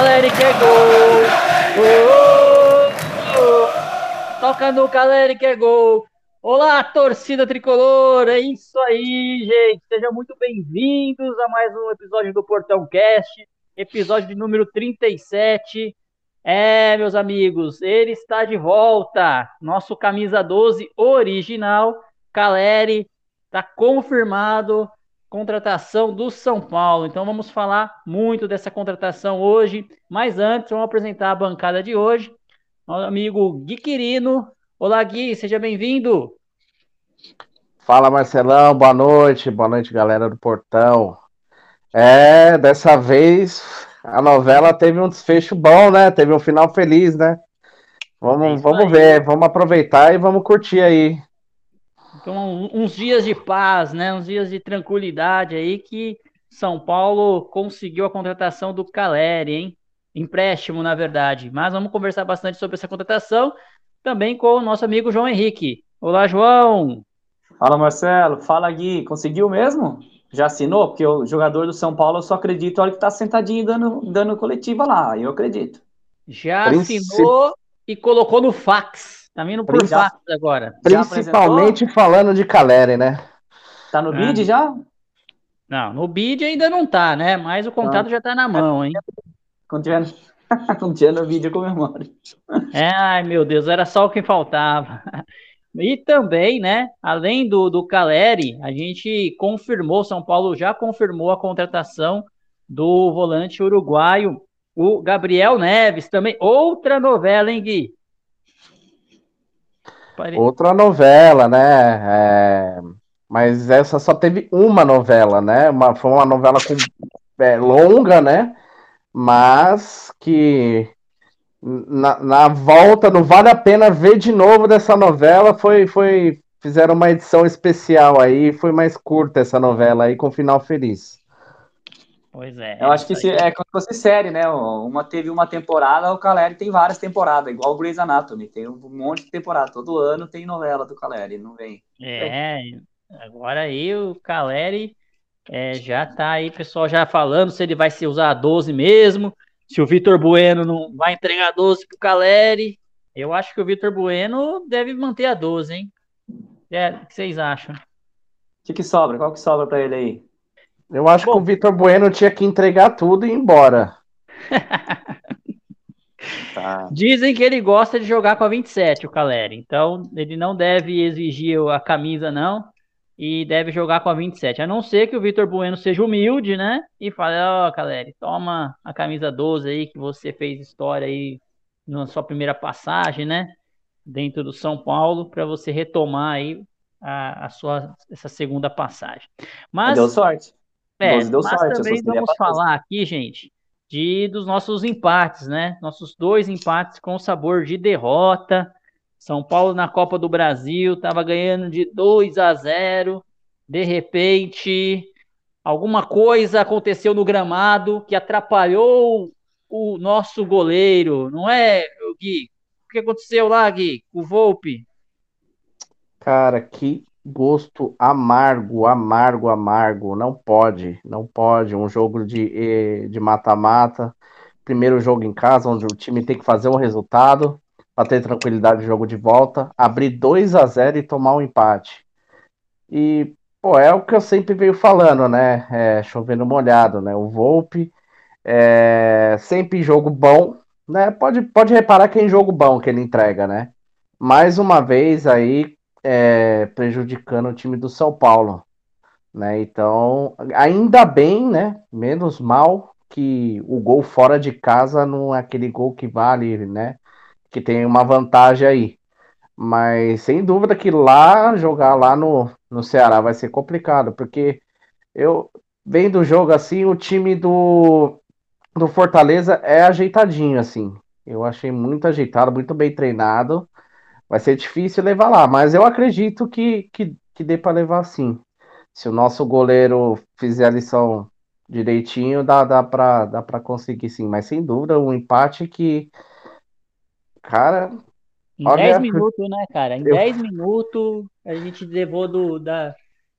Caleri que é gol. Toca no Caleri que é gol. Olá, torcida tricolor! É isso aí, gente! Sejam muito bem-vindos a mais um episódio do Portão Cast, episódio de número 37. É, meus amigos, ele está de volta! Nosso camisa 12 original, Caleri, está confirmado contratação do São Paulo. Então vamos falar muito dessa contratação hoje. Mas antes, vamos apresentar a bancada de hoje. Nosso amigo Gui Quirino, Olá, Gui, seja bem-vindo. Fala, Marcelão, boa noite, boa noite, galera do Portão. É, dessa vez a novela teve um desfecho bom, né? Teve um final feliz, né? Vamos, é vamos ver, vamos aproveitar e vamos curtir aí. Então, uns dias de paz, né? Uns dias de tranquilidade aí que São Paulo conseguiu a contratação do Caleri, hein? Empréstimo, na verdade. Mas vamos conversar bastante sobre essa contratação também com o nosso amigo João Henrique. Olá, João! Fala, Marcelo. Fala, Gui. Conseguiu mesmo? Já assinou? Porque o jogador do São Paulo eu só acredito hora que tá sentadinho dando, dando coletiva lá. Eu acredito. Já assinou e colocou no fax. Tá vindo por fax agora. Principalmente falando de Caleri, né? Tá no bid já? Não, no bid ainda não tá, né? Mas o contrato já tá na mão, hein? Quando tiver, no vídeo eu comemoro. É, ai, meu Deus, era só o que faltava. E também, né, além do, do Caleri, a gente confirmou, São Paulo já confirmou a contratação do volante uruguaio, o Gabriel Neves, também. Outra novela, hein, Gui? Outra novela, né? É... Mas essa só teve uma novela, né? Uma, foi uma novela com... é, longa, né? mas que na, na, volta não vale a pena ver de novo dessa novela. Foi, foi fizeram uma edição especial aí, foi mais curta essa novela aí com final feliz. Pois é. Eu acho que se, é como se fosse série, né? Uma teve uma temporada, o Caleri tem várias temporadas, igual o Grey's Anatomy, tem um monte de temporada. Todo ano tem novela do Caleri, não vem. É, agora aí o Caleri é, já tá aí, pessoal, já falando se ele vai se usar a 12 mesmo, se o Vitor Bueno não vai entregar a 12 pro Caleri. Eu acho que o Vitor Bueno deve manter a 12, hein? É, o que vocês acham? O que, que sobra? Qual que sobra para ele aí? Eu acho Bom, que o Vitor Bueno tinha que entregar tudo e ir embora. tá. Dizem que ele gosta de jogar com a 27, o Caleri. Então, ele não deve exigir a camisa, não e deve jogar com a 27. A não ser que o Vitor Bueno seja humilde, né? E fale, ó, oh, Caleri, toma a camisa 12 aí que você fez história aí na sua primeira passagem, né? Dentro do São Paulo, para você retomar aí a, a, sua essa segunda passagem. Mas deu sorte. É, deu mas sorte, também vamos falar aqui, gente, de dos nossos empates, né? Nossos dois empates com sabor de derrota. São Paulo na Copa do Brasil estava ganhando de 2 a 0. De repente, alguma coisa aconteceu no gramado que atrapalhou o nosso goleiro, não é, Gui? O que aconteceu lá, Gui? O Volpe? Cara, que gosto amargo, amargo, amargo. Não pode, não pode. Um jogo de mata-mata, primeiro jogo em casa, onde o time tem que fazer um resultado para ter tranquilidade de jogo de volta, abrir 2 a 0 e tomar um empate. E, pô, é o que eu sempre venho falando, né? É, chovendo molhado, né? O Volpe é sempre jogo bom, né? Pode, pode reparar que é em jogo bom que ele entrega, né? Mais uma vez aí é, prejudicando o time do São Paulo, né? Então, ainda bem, né? Menos mal que o gol fora de casa não é aquele gol que vale, né? que tem uma vantagem aí. Mas sem dúvida que lá, jogar lá no, no Ceará vai ser complicado, porque eu vendo o jogo assim, o time do, do Fortaleza é ajeitadinho, assim. Eu achei muito ajeitado, muito bem treinado. Vai ser difícil levar lá, mas eu acredito que, que, que dê para levar sim. Se o nosso goleiro fizer a lição direitinho, dá, dá para dá conseguir sim. Mas sem dúvida, um empate que Cara. Em 10 minutos, né, cara? Em 10 eu... minutos a gente levou do, da,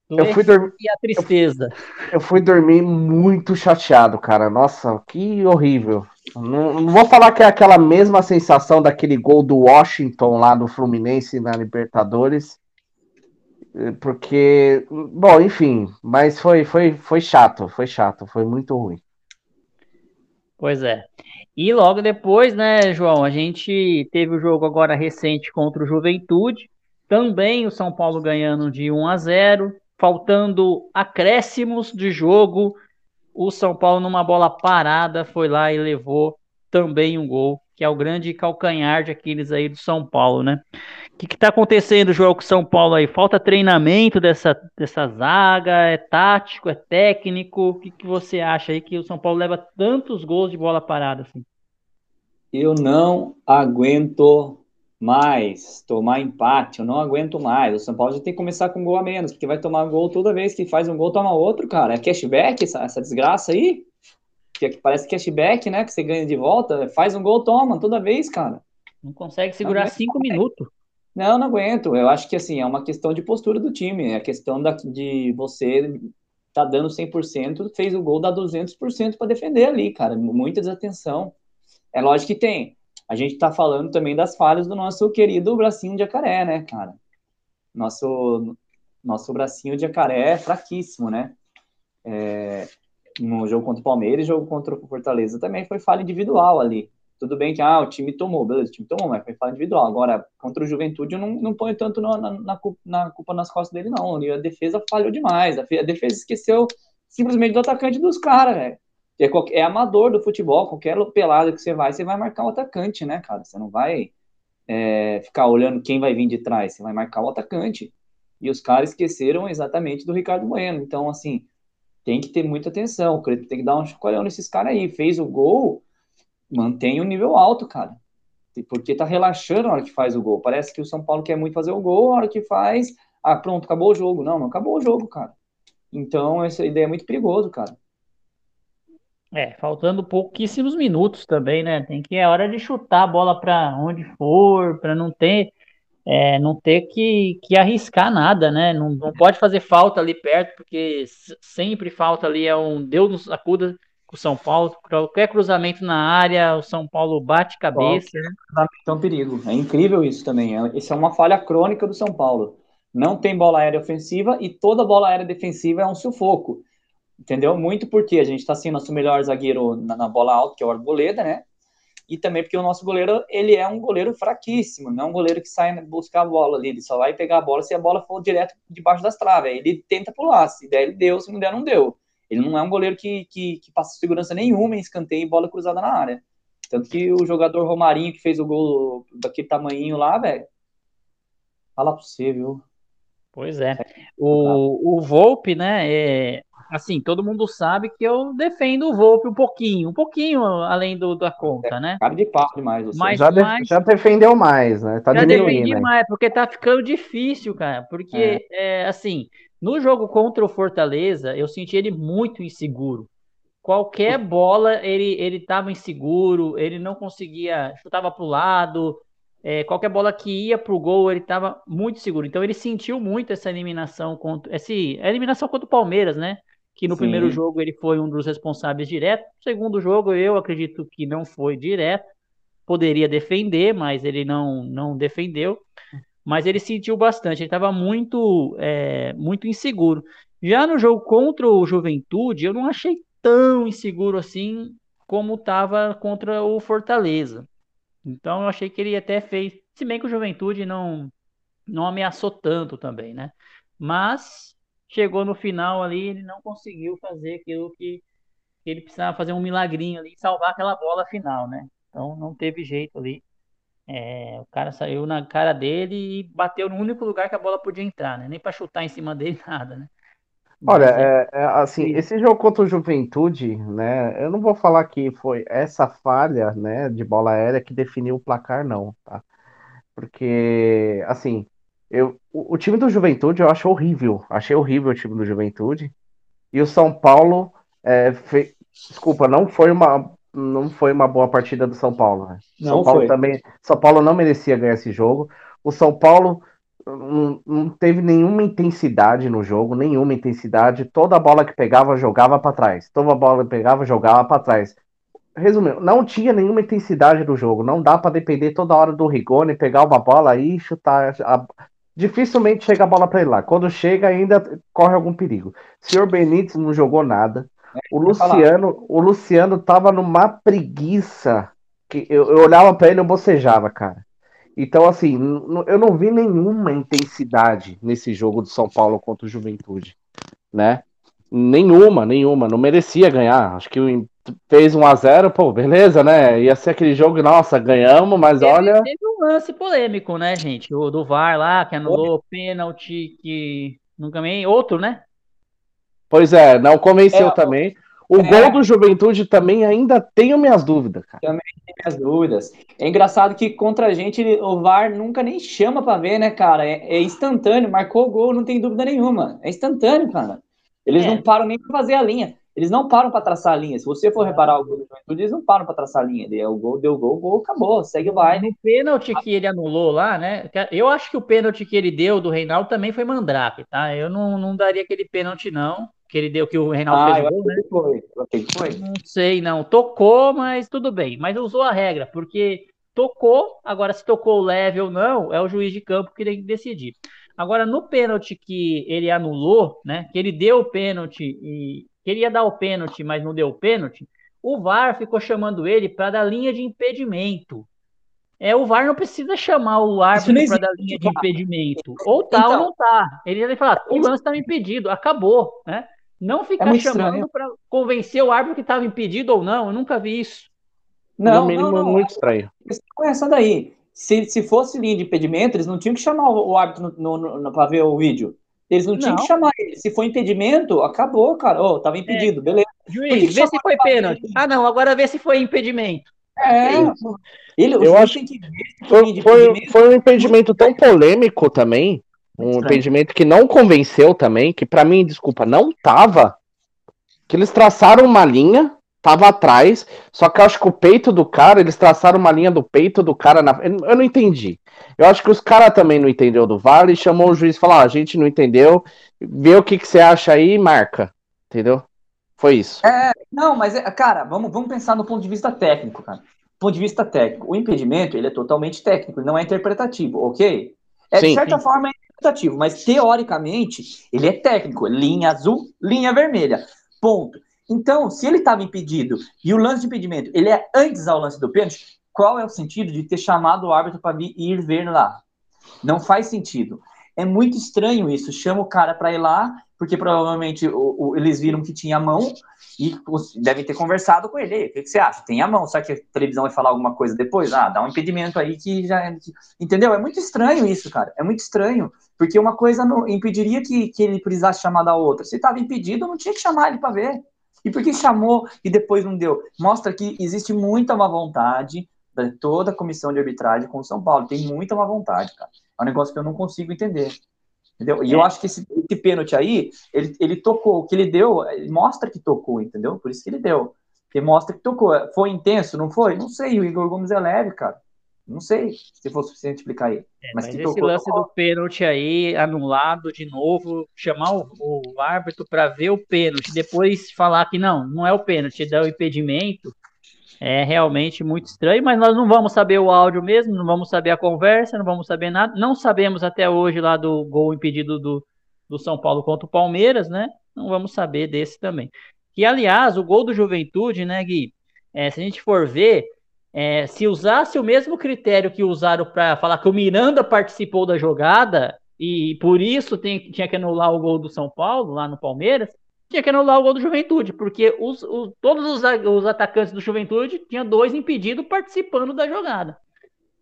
eu fui dormir e a tristeza. Eu, eu, fui dormir muito chateado, cara. Nossa, que horrível. Não, não, vou falar que é aquela mesma sensação daquele gol do Washington lá no Fluminense na Libertadores, porque, bom, enfim, mas foi, foi, foi chato, foi chato, foi muito ruim. Pois é. E logo depois, né, João, a gente teve o jogo agora recente contra o Juventude, também o São Paulo ganhando de 1 a 0, faltando acréscimos de jogo, o São Paulo numa bola parada foi lá e levou também um gol, que é o grande calcanhar de Aquiles aí do São Paulo, né? O que está acontecendo, João, com o São Paulo aí? Falta treinamento dessa, dessa zaga? É tático? É técnico? O que, que você acha aí que o São Paulo leva tantos gols de bola parada assim? Eu não aguento mais tomar empate, eu não aguento mais. O São Paulo já tem que começar com um gol a menos, porque vai tomar gol toda vez que faz um gol, toma outro, cara. É cashback essa, essa desgraça aí? Que parece cashback, né? Que você ganha de volta, faz um gol, toma, toda vez, cara. Não consegue segurar não cinco minutos. Não, não aguento. Eu acho que assim, é uma questão de postura do time, é a questão da, de você tá dando 100%, fez o gol, dá 200% para defender ali, cara. Muita desatenção. É lógico que tem. A gente tá falando também das falhas do nosso querido bracinho de jacaré, né, cara? Nosso, nosso bracinho de jacaré é fraquíssimo, né? É, no jogo contra o Palmeiras, jogo contra o Fortaleza também foi falha individual ali. Tudo bem que ah, o time tomou, beleza, o time tomou, mas foi falha individual. Agora, contra o Juventude, eu não, não ponho tanto na, na, na, culpa, na culpa nas costas dele, não. A defesa falhou demais. A defesa esqueceu simplesmente do atacante dos caras, velho. É, é, amador do futebol, qualquer pelada que você vai, você vai marcar o atacante, né, cara? Você não vai é, ficar olhando quem vai vir de trás, você vai marcar o atacante. E os caras esqueceram exatamente do Ricardo Bueno. Então, assim, tem que ter muita atenção. O Cleiton tem que dar um chacoalhão nesses caras aí. Fez o gol, mantém o nível alto, cara. Porque tá relaxando na hora que faz o gol. Parece que o São Paulo quer muito fazer o gol, na hora que faz, ah, pronto, acabou o jogo. Não, não acabou o jogo, cara. Então, essa ideia é muito perigoso, cara. É, faltando pouquíssimos minutos também, né? Tem que é hora de chutar a bola para onde for, para não ter é, não ter que, que arriscar nada, né? Não, não pode fazer falta ali perto, porque sempre falta ali é um Deus nos acuda com o São Paulo. Qualquer cruzamento na área, o São Paulo bate cabeça. É um perigo. É incrível isso também. É, isso é uma falha crônica do São Paulo. Não tem bola aérea ofensiva e toda bola aérea defensiva é um sufoco. Entendeu? Muito porque a gente está sendo nosso melhor zagueiro na, na bola alta, que é o Arboleda, né? e também porque o nosso goleiro, ele é um goleiro fraquíssimo, não é um goleiro que sai buscar a bola ali, ele só vai pegar a bola se a bola for direto debaixo das traves, ele tenta pular, se der ele deu, se não der não deu. Ele não é um goleiro que, que, que passa segurança nenhuma em escanteio e bola cruzada na área. Tanto que o jogador Romarinho, que fez o gol daquele tamanho lá, velho, fala pra você, viu? Pois é. O, o Volpe, né, é, assim, todo mundo sabe que eu defendo o Volpe um pouquinho, um pouquinho além do, da conta, né? Cara de papo demais. Você. Mas, já, de, já defendeu mais, né? Tá já defendi né? mais, porque tá ficando difícil, cara. Porque, é. é. assim, no jogo contra o Fortaleza, eu senti ele muito inseguro. Qualquer bola, ele, ele tava inseguro, ele não conseguia, chutava pro lado, é, qualquer bola que ia pro gol, ele estava muito seguro. Então ele sentiu muito essa eliminação contra. Esse, a eliminação contra o Palmeiras, né? Que no Sim. primeiro jogo ele foi um dos responsáveis direto. No segundo jogo, eu acredito que não foi direto. Poderia defender, mas ele não, não defendeu. Mas ele sentiu bastante, ele estava muito, é, muito inseguro. Já no jogo contra o Juventude, eu não achei tão inseguro assim como estava contra o Fortaleza. Então eu achei que ele até fez, se bem que o Juventude não, não ameaçou tanto também, né? Mas chegou no final ali, ele não conseguiu fazer aquilo que ele precisava fazer um milagrinho ali, salvar aquela bola final, né? Então não teve jeito ali. É, o cara saiu na cara dele e bateu no único lugar que a bola podia entrar, né? Nem para chutar em cima dele nada, né? Olha, é, é, assim, esse jogo contra o Juventude, né? Eu não vou falar que foi essa falha, né, de bola aérea que definiu o placar, não, tá? Porque, assim, eu, o, o, time do Juventude eu acho horrível. Achei horrível o time do Juventude. E o São Paulo, é, fe... desculpa, não foi uma não foi uma boa partida do São Paulo. Né? Não São Paulo foi. também. São Paulo não merecia ganhar esse jogo. O São Paulo não, não teve nenhuma intensidade no jogo, nenhuma intensidade. Toda bola que pegava jogava para trás. Toda bola que pegava jogava para trás. resumindo, não tinha nenhuma intensidade do jogo. Não dá para depender toda hora do Rigoni, pegar uma bola aí e chutar. A... Dificilmente chega a bola para ele lá. Quando chega, ainda corre algum perigo. O senhor Benítez não jogou nada. O Luciano, o Luciano tava numa preguiça que eu, eu olhava para ele e bocejava, cara. Então, assim, eu não vi nenhuma intensidade nesse jogo do São Paulo contra o Juventude, né? Nenhuma, nenhuma. Não merecia ganhar. Acho que fez 1 a 0 pô, beleza, né? Ia ser aquele jogo, nossa, ganhamos, mas teve, olha. Teve um lance polêmico, né, gente? O do VAR lá, que anulou o pênalti, que nunca nem. Outro, né? Pois é, não convenceu é, também. O é, gol do Juventude também ainda tenho minhas dúvidas, cara. Também tenho minhas dúvidas. É engraçado que contra a gente o VAR nunca nem chama para ver, né, cara? É, é, instantâneo, marcou o gol, não tem dúvida nenhuma. É instantâneo, cara. Eles é. não param nem para fazer a linha. Eles não param para traçar a linha. Se você for reparar o gol do Juventude, eles não param para traçar a linha. Ele é o gol, deu o gol, o gol acabou, segue o baile. No pênalti que ele anulou lá, né? Eu acho que o pênalti que ele deu do Reinaldo também foi mandrake, tá? Eu não, não daria aquele pênalti, não. Que ele deu, que o Reinaldo ah, fez o gol, né? Foi. foi. Não sei, não. Tocou, mas tudo bem. Mas usou a regra, porque tocou, agora se tocou leve ou não, é o juiz de campo que tem que decidir. Agora, no pênalti que ele anulou, né? Que ele deu o pênalti e queria dar o pênalti, mas não deu o pênalti, o VAR ficou chamando ele para dar linha de impedimento. É, o VAR não precisa chamar o árbitro para dar linha de impedimento. Ou tá então, ou não tá. Ele vai falar, o lance estava impedido, acabou, né? Não ficar é chamando para convencer o árbitro que estava impedido ou não. Eu nunca vi isso. Não, no mínimo, não, não. muito estranho. Essa daí. Se, se fosse linha de impedimento, eles não tinham que chamar o árbitro para ver o vídeo. Eles não, não, tinham que chamar ele. Se foi impedimento, acabou, cara. Oh, tava impedido, é. beleza. Juiz, vê se foi pênalti. Ah, não, agora vê se foi impedimento. É. Ele, eu acho que foi, foi, foi um impedimento tão polêmico também. Um impedimento que não convenceu também, que para mim, desculpa, não tava. Que eles traçaram uma linha, tava atrás, só que eu acho que o peito do cara, eles traçaram uma linha do peito do cara na. Eu não entendi. Eu acho que os caras também não entendeu do VAR e chamou o juiz e falou: ah, a gente não entendeu, vê o que, que você acha aí e marca. Entendeu? Foi isso. É, não, mas, é, cara, vamos, vamos pensar no ponto de vista técnico, cara. ponto de vista técnico, o impedimento, ele é totalmente técnico, não é interpretativo, ok? É, sim, de certa sim. forma, é interpretativo, mas teoricamente, ele é técnico. Linha azul, linha vermelha. Ponto. Então, se ele estava impedido e o lance de impedimento ele é antes ao lance do pênalti, qual é o sentido de ter chamado o árbitro para ir ver lá? Não faz sentido. É muito estranho isso. Chama o cara para ir lá, porque provavelmente o, o, eles viram que tinha a mão e devem ter conversado com ele. O que, que, você acha? Tem a mão, só que a televisão vai falar alguma coisa depois? Ah, dá um impedimento aí que já. É entendeu? É muito estranho isso, cara. É muito estranho. Porque uma coisa não impediria que, que ele precisasse chamar da outra. Se estava impedido, não tinha que chamar ele para ver. E por que chamou e depois não deu? Mostra que existe muita má vontade, toda a comissão de arbitragem com o São Paulo. Tem muita má vontade, cara. É um negócio que eu não consigo entender. Entendeu? E é. eu acho que esse, esse pênalti aí, ele, ele tocou, o que ele deu, ele mostra que tocou, entendeu? Por isso que ele deu. Porque mostra que tocou. Foi intenso, não foi? Não sei, o Igor Gomes é leve, cara. Não sei se for suficiente explicar aí. É, mas, mas esse tocou, lance tocou. do pênalti aí, anulado de novo, chamar o, o árbitro para ver o pênalti, depois falar que não, não é o pênalti, dá o impedimento, é realmente muito estranho, mas nós não vamos saber o áudio mesmo, não vamos saber a conversa, não vamos saber nada. Não sabemos até hoje lá do gol impedido do, do São Paulo contra o Palmeiras, né? Não vamos saber desse também. Que, aliás, o gol do Juventude, né, Gui? É, se a gente for ver, é, se usasse o mesmo critério que usaram para falar que o Miranda participou da jogada e por isso tem, tinha que anular o gol do São Paulo lá no Palmeiras, tinha que anular o gol do Juventude, porque os, os, todos os, os, atacantes do Juventude tinham dois impedidos participando da jogada.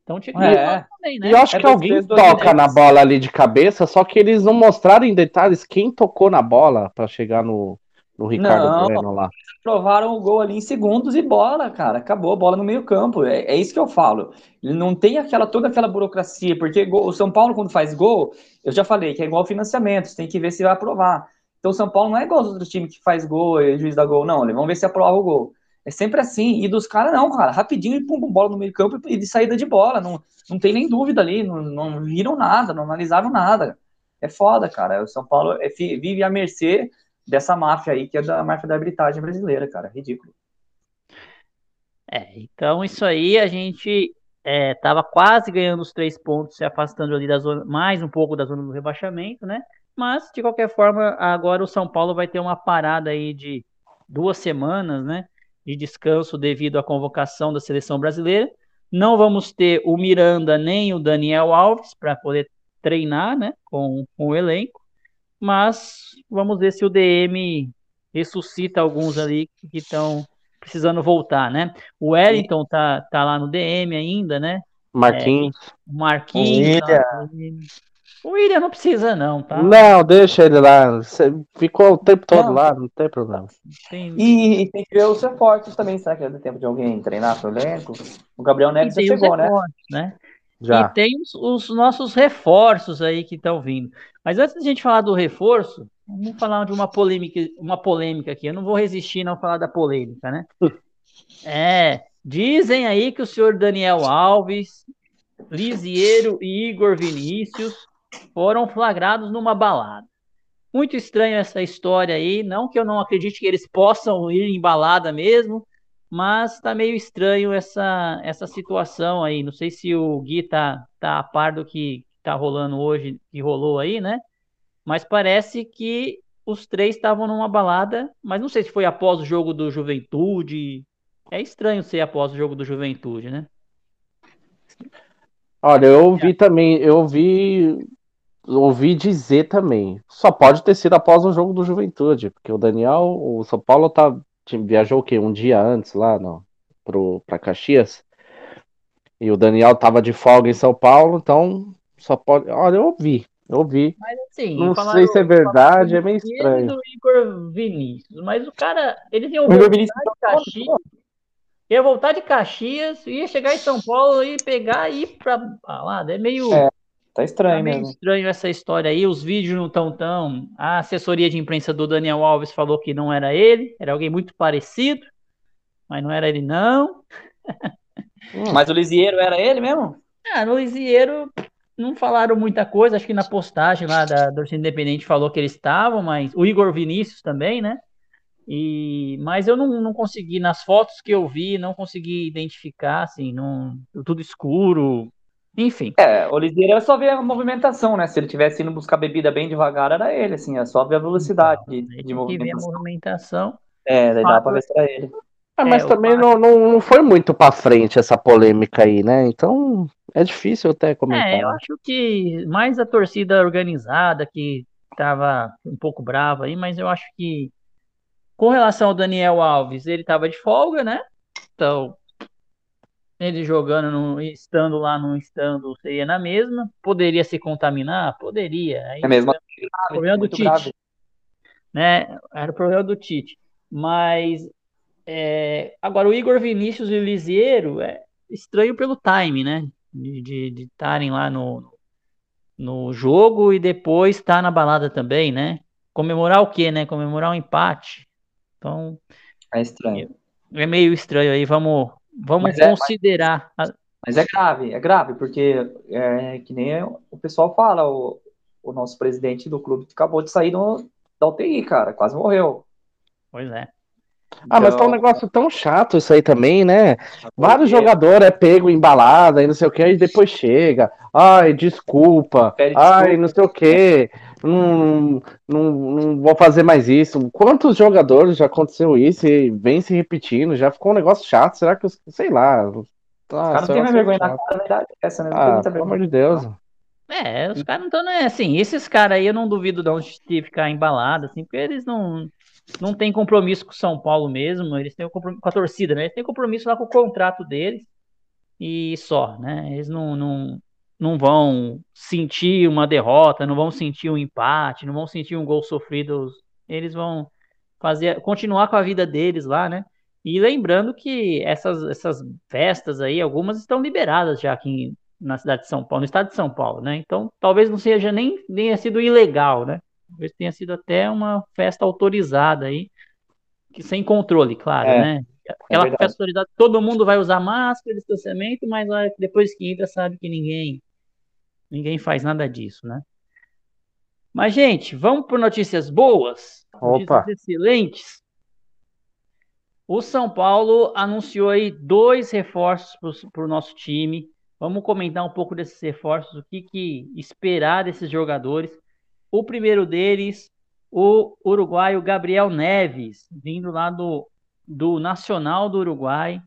Então tinha que é. também, né? E eu acho é que alguém toca na bola ali de cabeça, só que eles não mostraram em detalhes quem tocou na bola para chegar no, no Ricardo não, Bueno lá. Provaram o gol ali em segundos e bola, cara. Acabou a bola no meio campo. É, é isso que eu falo. Ele não tem aquela toda aquela burocracia, porque gol, o São Paulo, quando faz gol, eu já falei que é igual financiamento, você tem que ver se vai aprovar. Então, o São Paulo não é igual aos outros times que faz gol e juiz dá gol, não. Vamos ver se aprova o gol. É sempre assim. E dos caras, não, cara. Rapidinho e pum, bola no meio campo e de saída de bola. Não, não tem nem dúvida ali. Não, não viram nada, não analisaram nada. É foda, cara. O São Paulo é, vive à mercê dessa máfia aí, que é da máfia da arbitragem brasileira, cara. Ridículo. É, então isso aí a gente é, quase ganhando os três pontos, se afastando ali da zona, mais um pouco da zona do rebaixamento, né? Mas, de qualquer forma, agora o São Paulo vai ter uma parada aí de duas semanas, né? De descanso devido à convocação da seleção brasileira. Não vamos ter o Miranda nem o Daniel Alves para poder treinar, né? Com, com o elenco. Mas vamos ver se o DM ressuscita alguns ali que estão precisando voltar, né? O Wellington tá, tá lá no DM ainda, né? Marquinhos. É, Marquinhos. Tá o William não precisa, não, tá? Não, deixa ele lá. Você ficou o tempo todo não. lá, não tem problema. E, e, tem que ver os reforços também. Será que é do tempo de alguém treinar pro elenco? O Gabriel Neves já chegou, né? né? Já. E tem os, os nossos reforços aí que estão vindo. Mas antes de a gente falar do reforço, vamos falar de uma polêmica, uma polêmica aqui. Eu não vou resistir não falar da polêmica, né? é, dizem aí que o senhor Daniel Alves, Lisiero e Igor Vinícius foram flagrados numa balada. Muito estranho essa história aí, não que eu não acredite que eles possam ir em balada mesmo, mas tá meio estranho essa, essa situação aí. Não sei se o Gui tá, tá a par do que tá rolando hoje, que rolou aí, né? Mas parece que os três estavam numa balada, mas não sei se foi após o jogo do Juventude. É estranho ser após o jogo do Juventude, né? Olha, eu ouvi também, eu ouvi, ouvi dizer também. Só pode ter sido após o jogo do Juventude, porque o Daniel, o São Paulo tá, viajou o quê? Um dia antes lá no, pro, pra Caxias. E o Daniel tava de folga em São Paulo, então só pode. Olha, eu ouvi, eu ouvi. Mas assim, não sei se é verdade, é meio estranho. do Igor Vinícius, mas o cara, ele tem voltar de Caxias, ia voltar de Caxias, ia chegar em São Paulo e pegar e ir pra balada, é meio é, tá estranho tá meio mesmo. estranho essa história aí, os vídeos não estão tão, a assessoria de imprensa do Daniel Alves falou que não era ele, era alguém muito parecido, mas não era ele não. Mas o Lisieiro era ele mesmo? Ah, no Lisieiro não falaram muita coisa, acho que na postagem lá da Torcida Independente falou que eles estavam, mas o Igor Vinícius também, né? E, mas eu não, não consegui, nas fotos que eu vi, não consegui identificar, assim, não, tudo escuro, enfim. É, o Oliveira é só ver a movimentação, né? Se ele tivesse indo buscar bebida bem devagar, era ele, assim, é só ver a velocidade então, de, de movimentação. movimentação. É, daí dá pra ver se era ele. Ah, mas é, também não, não, não foi muito para frente essa polêmica aí, né? Então é difícil até comentar. É, eu acho que mais a torcida organizada que estava um pouco brava aí, mas eu acho que com relação ao Daniel Alves, ele estava de folga, né? Então, ele jogando, no, estando lá, não estando, seria na mesma. Poderia se contaminar? Poderia. Aí, é mesmo. O problema do Tite. Grave. Né? Era o problema do Tite. Mas é, agora, o Igor Vinícius e o Lisieiro é estranho pelo time, né? De estarem lá no, no jogo e depois estar tá na balada também, né? Comemorar o quê, né? Comemorar um empate. Então. É estranho. É meio estranho aí, vamos, vamos mas considerar. É, mas, mas, é grave, é grave, porque é que nem o pessoal fala, o, o nosso presidente do clube acabou de sair no, da UTI, cara, quase morreu. Pois é. Ah, mas tá um então- negócio tão chato isso aí também, né? Vários jogadores é pego embalada e não sei o que, e depois chega. Ai, desculpa. Ai, não sei o que. Não, não, não vou fazer mais isso. Quantos jogadores já aconteceu isso e vem se repetindo? Já ficou um negócio chato. Será que, sei lá. Tá, os caras não tem vergonha na cara, na verdade. Essa, né? Ah, pelo amor de Deus. É, os caras não estão, né? Assim, esses caras aí eu não duvido de onde ficar embalado, assim, porque eles não não tem compromisso com o São Paulo mesmo, eles têm com a torcida, né? Eles têm compromisso lá com o contrato deles e só, né? Eles não, não, não vão sentir uma derrota, não vão sentir um empate, não vão sentir um gol sofrido. Eles vão fazer, continuar com a vida deles lá, né? E lembrando que essas, essas festas aí, algumas estão liberadas já aqui na cidade de São Paulo, no estado de São Paulo, né? Então talvez não seja nem tenha sido ilegal, né? Talvez tenha sido até uma festa autorizada aí, que sem controle, claro, é, né? Aquela é festa autorizada, todo mundo vai usar máscara, distanciamento, mas depois que entra sabe que ninguém ninguém faz nada disso, né? Mas, gente, vamos por notícias boas, Opa. notícias excelentes. O São Paulo anunciou aí dois reforços para o nosso time. Vamos comentar um pouco desses reforços, o que, que esperar desses jogadores. O primeiro deles, o uruguaio Gabriel Neves, vindo lá do, do Nacional do Uruguai,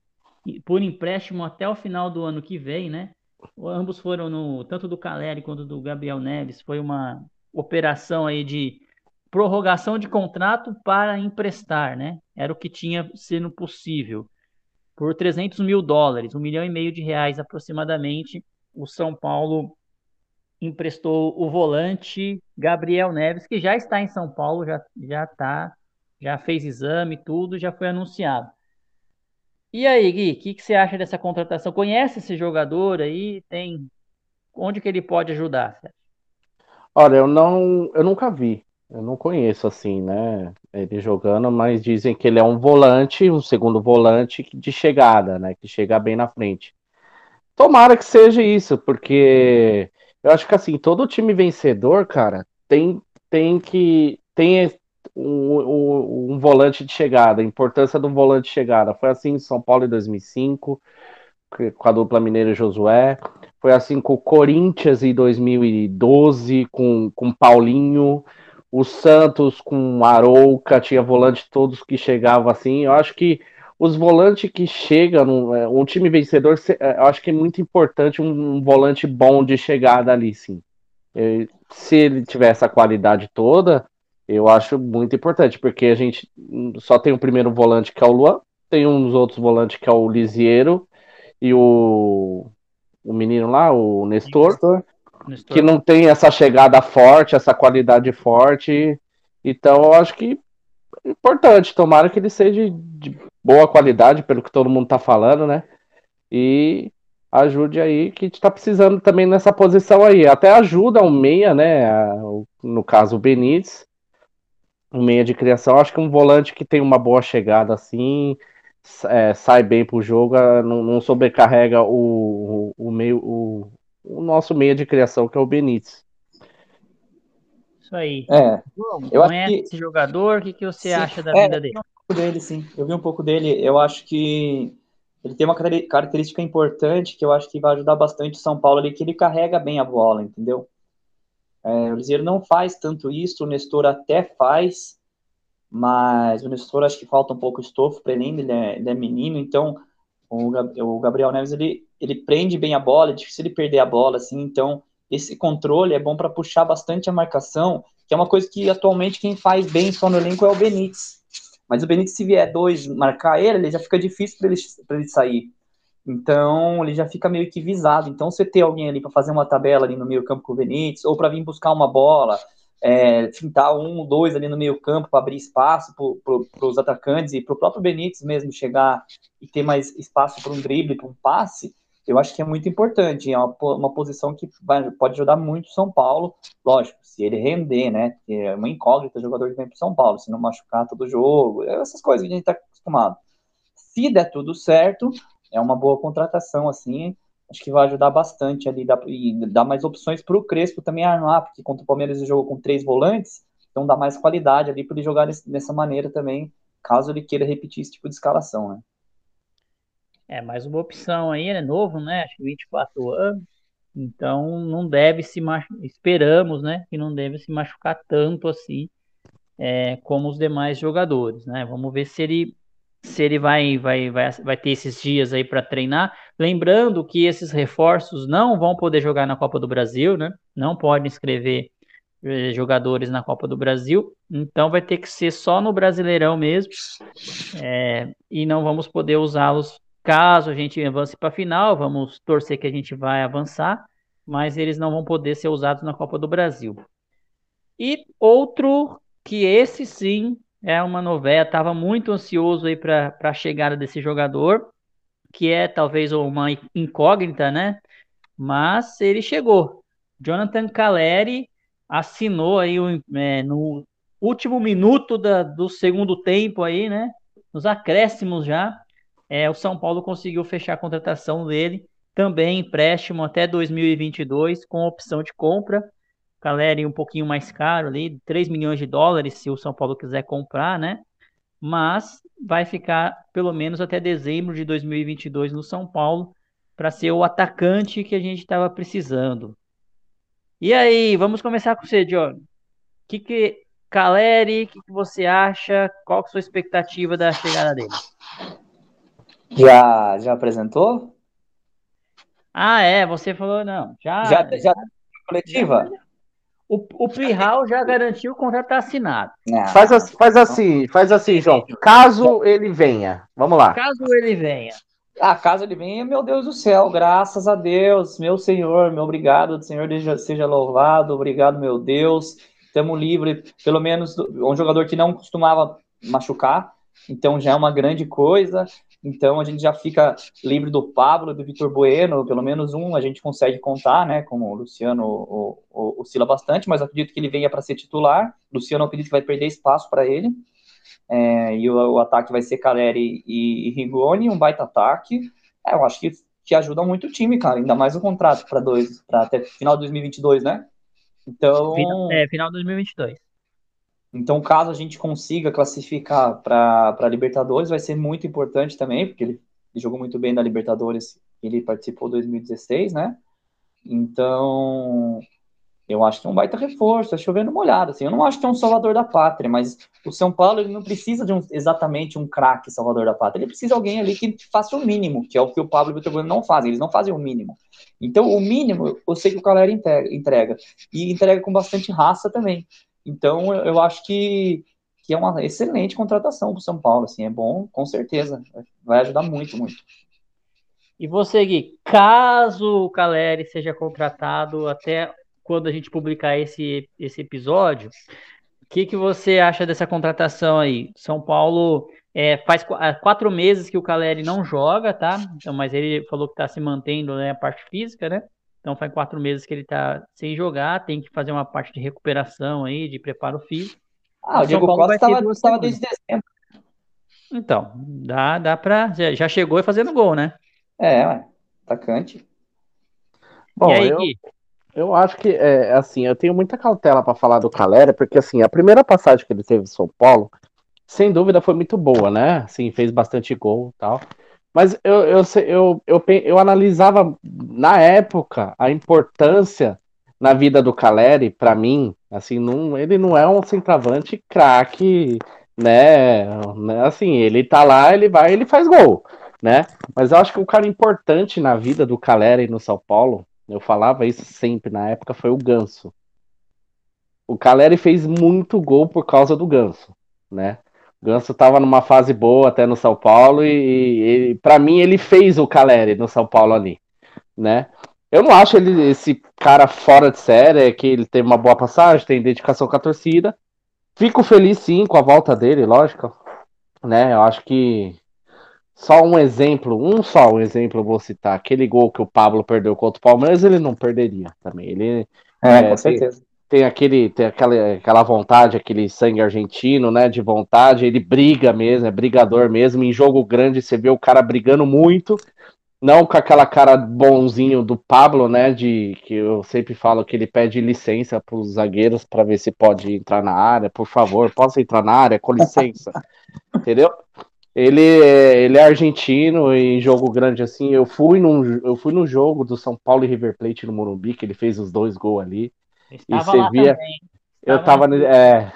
por empréstimo até o final do ano que vem, né? Ambos foram no tanto do Caleri quanto do Gabriel Neves, foi uma operação aí de prorrogação de contrato para emprestar, né? Era o que tinha sendo possível. Por 300 mil dólares, um milhão e meio de reais aproximadamente, o São Paulo emprestou o volante Gabriel Neves, que já está em São Paulo, já já tá, já fez exame, tudo, já foi anunciado. E aí, Gui, o que, que você acha dessa contratação? Conhece esse jogador aí? Tem onde que ele pode ajudar? Olha, eu não, eu nunca vi, eu não conheço assim, né? Ele jogando, mas dizem que ele é um volante, um segundo volante de chegada, né? Que chega bem na frente. Tomara que seja isso, porque eu acho que assim, todo time vencedor, cara, tem, tem que. Tem um, um, um, volante de chegada, a importância do volante de chegada. Foi assim em São Paulo em 2005, com a dupla Mineiro Josué. Foi assim com o Corinthians em 2012, com, com Paulinho. O Santos com Arouca, tinha volante todos que chegavam assim. Eu acho que os volantes que chegam, é, um time vencedor, é, eu acho que é muito importante um, volante bom de chegada ali, sim. Se ele tiver essa qualidade toda, eu acho muito importante, porque a gente só tem o primeiro volante que é o Luan, tem uns outros volantes que é o Lisiero e o, o menino lá, o Nestor, Nestor, Nestor, que não tem essa chegada forte, essa qualidade forte. Então eu acho que é importante, tomara que ele seja de boa qualidade, pelo que todo mundo tá falando, né? E ajude aí, que está precisando também nessa posição aí. Até ajuda o meia, né? No caso, o Benítez, um meia de criação. Acho que um volante que tem uma boa chegada assim, é, sai bem pro jogo, não, não sobrecarrega o, o, o meio, o, o, nosso meia de criação, que é o Benítez. Isso aí. É, Bom, eu acho que... esse jogador, o que, que você sim, acha da é, vida dele? Dele, sim. Eu vi um pouco dele. Eu acho que ele tem uma característica importante que eu acho que vai ajudar bastante o São Paulo ali, que ele carrega bem a bola, entendeu? É, o Liseiro não faz tanto isso, o Nestor até faz, mas o Nestor acho que falta um pouco estofo para ele ainda, ele é, ele é, menino, então o, o Gabriel Neves ele, ele prende bem a bola, é difícil ele perder a bola, assim, então esse controle é bom para puxar bastante a marcação, que é uma coisa que atualmente quem faz bem só no elenco é o Benítez. Mas o Benítez, se vier dois marcar ele, ele já fica difícil para ele, ele sair. Então, ele já fica meio que visado. Então, você ter alguém ali para fazer uma tabela ali no meio campo com o Benítez, ou para vir buscar uma bola, é, um, dois ali no meio campo para abrir espaço para os atacantes e para o próprio Benítez mesmo chegar e ter mais espaço para um drible, para um passe, eu acho que é muito importante. É uma, uma posição que vai, pode ajudar muito o São Paulo, lógico, se ele render, né? É uma incógnita o jogador que vem para São Paulo, se não machucar todo jogo, essas coisas que a gente está acostumado. Se der tudo certo, é uma boa contratação, assim. Acho que vai ajudar bastante ali dá, e dar mais opções para o Crespo também armar, porque contra o Palmeiras ele jogou com três volantes, então dá mais qualidade ali para ele jogar dessa maneira também, caso ele queira repetir esse tipo de escalação, né? É, mais uma opção aí, é novo, né? Acho que 24 anos. Então não deve se machucar, esperamos, né? Que não deve se machucar tanto assim é, como os demais jogadores, né? Vamos ver se ele se ele vai, vai, vai, vai ter esses dias aí para treinar. Lembrando que esses reforços não vão poder jogar na Copa do Brasil, né? Não podem inscrever eh, jogadores na Copa do Brasil, então vai ter que ser só no Brasileirão mesmo, é, e não vamos poder usá-los Caso a gente avance para a final, vamos torcer que a gente vai avançar, mas eles não vão poder ser usados na Copa do Brasil. E outro que esse sim é uma novela, estava muito ansioso aí para a chegada desse jogador, que é talvez uma incógnita, né? Mas ele chegou. Jonathan Caleri assinou aí é, no último minuto da, do segundo tempo aí, né? Nos acréscimos já, é, o São Paulo conseguiu fechar a contratação dele, também empréstimo até 2022, com opção de compra. Caleri um pouquinho mais caro ali, 3 milhões de dólares, se o São Paulo quiser comprar, né? mas vai ficar pelo menos até dezembro de 2022 no São Paulo para ser o atacante que a gente estava precisando. E aí, vamos começar com você, John. O que que Caleri, o que, que você acha? Qual é a sua expectativa da chegada dele? Já, já apresentou? Ah, é, você falou, não. Já, Já, já coletiva? o, o Prihal já garantiu o contrato tá assinado. Não. Faz, assim- faz assim, faz assim, João. Caso ele venha, vamos lá. Caso ele venha. Ah, caso ele venha, meu Deus do céu, graças a Deus, meu Senhor, meu obrigado, Senhor seja, louvado, obrigado, meu Deus. Estamos livre, pelo menos um jogador que não costumava machucar, então já é uma grande coisa. Então a gente já fica livre do Pablo, do Vitor Bueno, pelo menos um a gente consegue contar, né? Como o Luciano o, o, oscila bastante, mas acredito que ele venha para ser titular. Luciano acredito que vai perder espaço para ele. É, e o, o, ataque vai ser Caleri e, e Rigoni, um baita ataque. É, eu acho que, que ajuda muito o time, cara. Ainda mais o contrato para dois, para até final de 2022, né? Então. É, final de 2022. Então, caso a gente consiga classificar para Libertadores, vai ser muito importante também, porque ele, ele jogou muito bem na Libertadores, ele participou em 2016, né? Então, eu acho que é um baita reforço, é chovendo molhado, assim. Eu não acho que é um salvador da pátria, mas o São Paulo ele não precisa de um, exatamente um craque salvador da pátria, ele precisa de alguém ali que faça o mínimo, que é o que o Pablo e o Vitor não fazem, eles não fazem o mínimo. Então, o mínimo, eu sei que o Calera entrega, e entrega com bastante raça também. Então, eu, acho que, que é uma excelente contratação para o São Paulo. Assim, é bom, com certeza. Vai ajudar muito, muito. E você, Gui, caso o Caleri seja contratado até quando a gente publicar esse, esse episódio, o que, que você acha dessa contratação aí? São Paulo é, faz quatro meses que o Caleri não joga, tá? Então, mas ele falou que está se mantendo né, a parte física, né? Então faz quatro meses que ele está sem jogar, tem que fazer uma parte de recuperação aí, de preparo físico. Ah, o, o Diego Costa estava desde dezembro. Então, dá, dá para já chegou e fazendo gol, né? É, ué, atacante. Bom, aí, eu, eu acho que, é, assim, eu tenho muita cautela para falar do Calera, porque, assim, a primeira passagem que ele teve em São Paulo, sem dúvida, foi muito boa, né? Assim, fez bastante gol e tal. Mas eu, eu, eu, eu, eu, analisava na época a importância na vida do Caleri, para mim, assim, não, ele não é um centroavante craque, né, né? Assim, ele tá lá, ele vai, ele faz gol, né? Mas eu acho que o cara importante na vida do Caleri no São Paulo, eu falava isso sempre na época, foi o Ganso. O Caleri fez muito gol por causa do Ganso, né? Ganso estava numa fase boa até no São Paulo e, e para mim ele fez o Caleri no São Paulo ali, né? Eu não acho ele esse cara fora de série, que ele tem uma boa passagem, tem dedicação com a torcida. Fico feliz sim com a volta dele, lógico, né? Eu acho que só um exemplo, um só um exemplo eu vou citar, aquele gol que o Pablo perdeu contra o Palmeiras, ele não perderia também. Ele é, é com certeza tem aquele tem aquela, aquela vontade, aquele sangue argentino, né, de vontade, ele briga mesmo, é brigador mesmo, em jogo grande você vê o cara brigando muito, não com aquela cara bonzinho do Pablo, né, de que eu sempre falo que ele pede licença para os zagueiros para ver se pode entrar na área, por favor, posso entrar na área, com licença, entendeu? Ele, ele é argentino em jogo grande assim. Eu fui num, eu fui no jogo do São Paulo e River Plate no Morumbi, que ele fez os dois gols ali. E você via. Eu tava. É...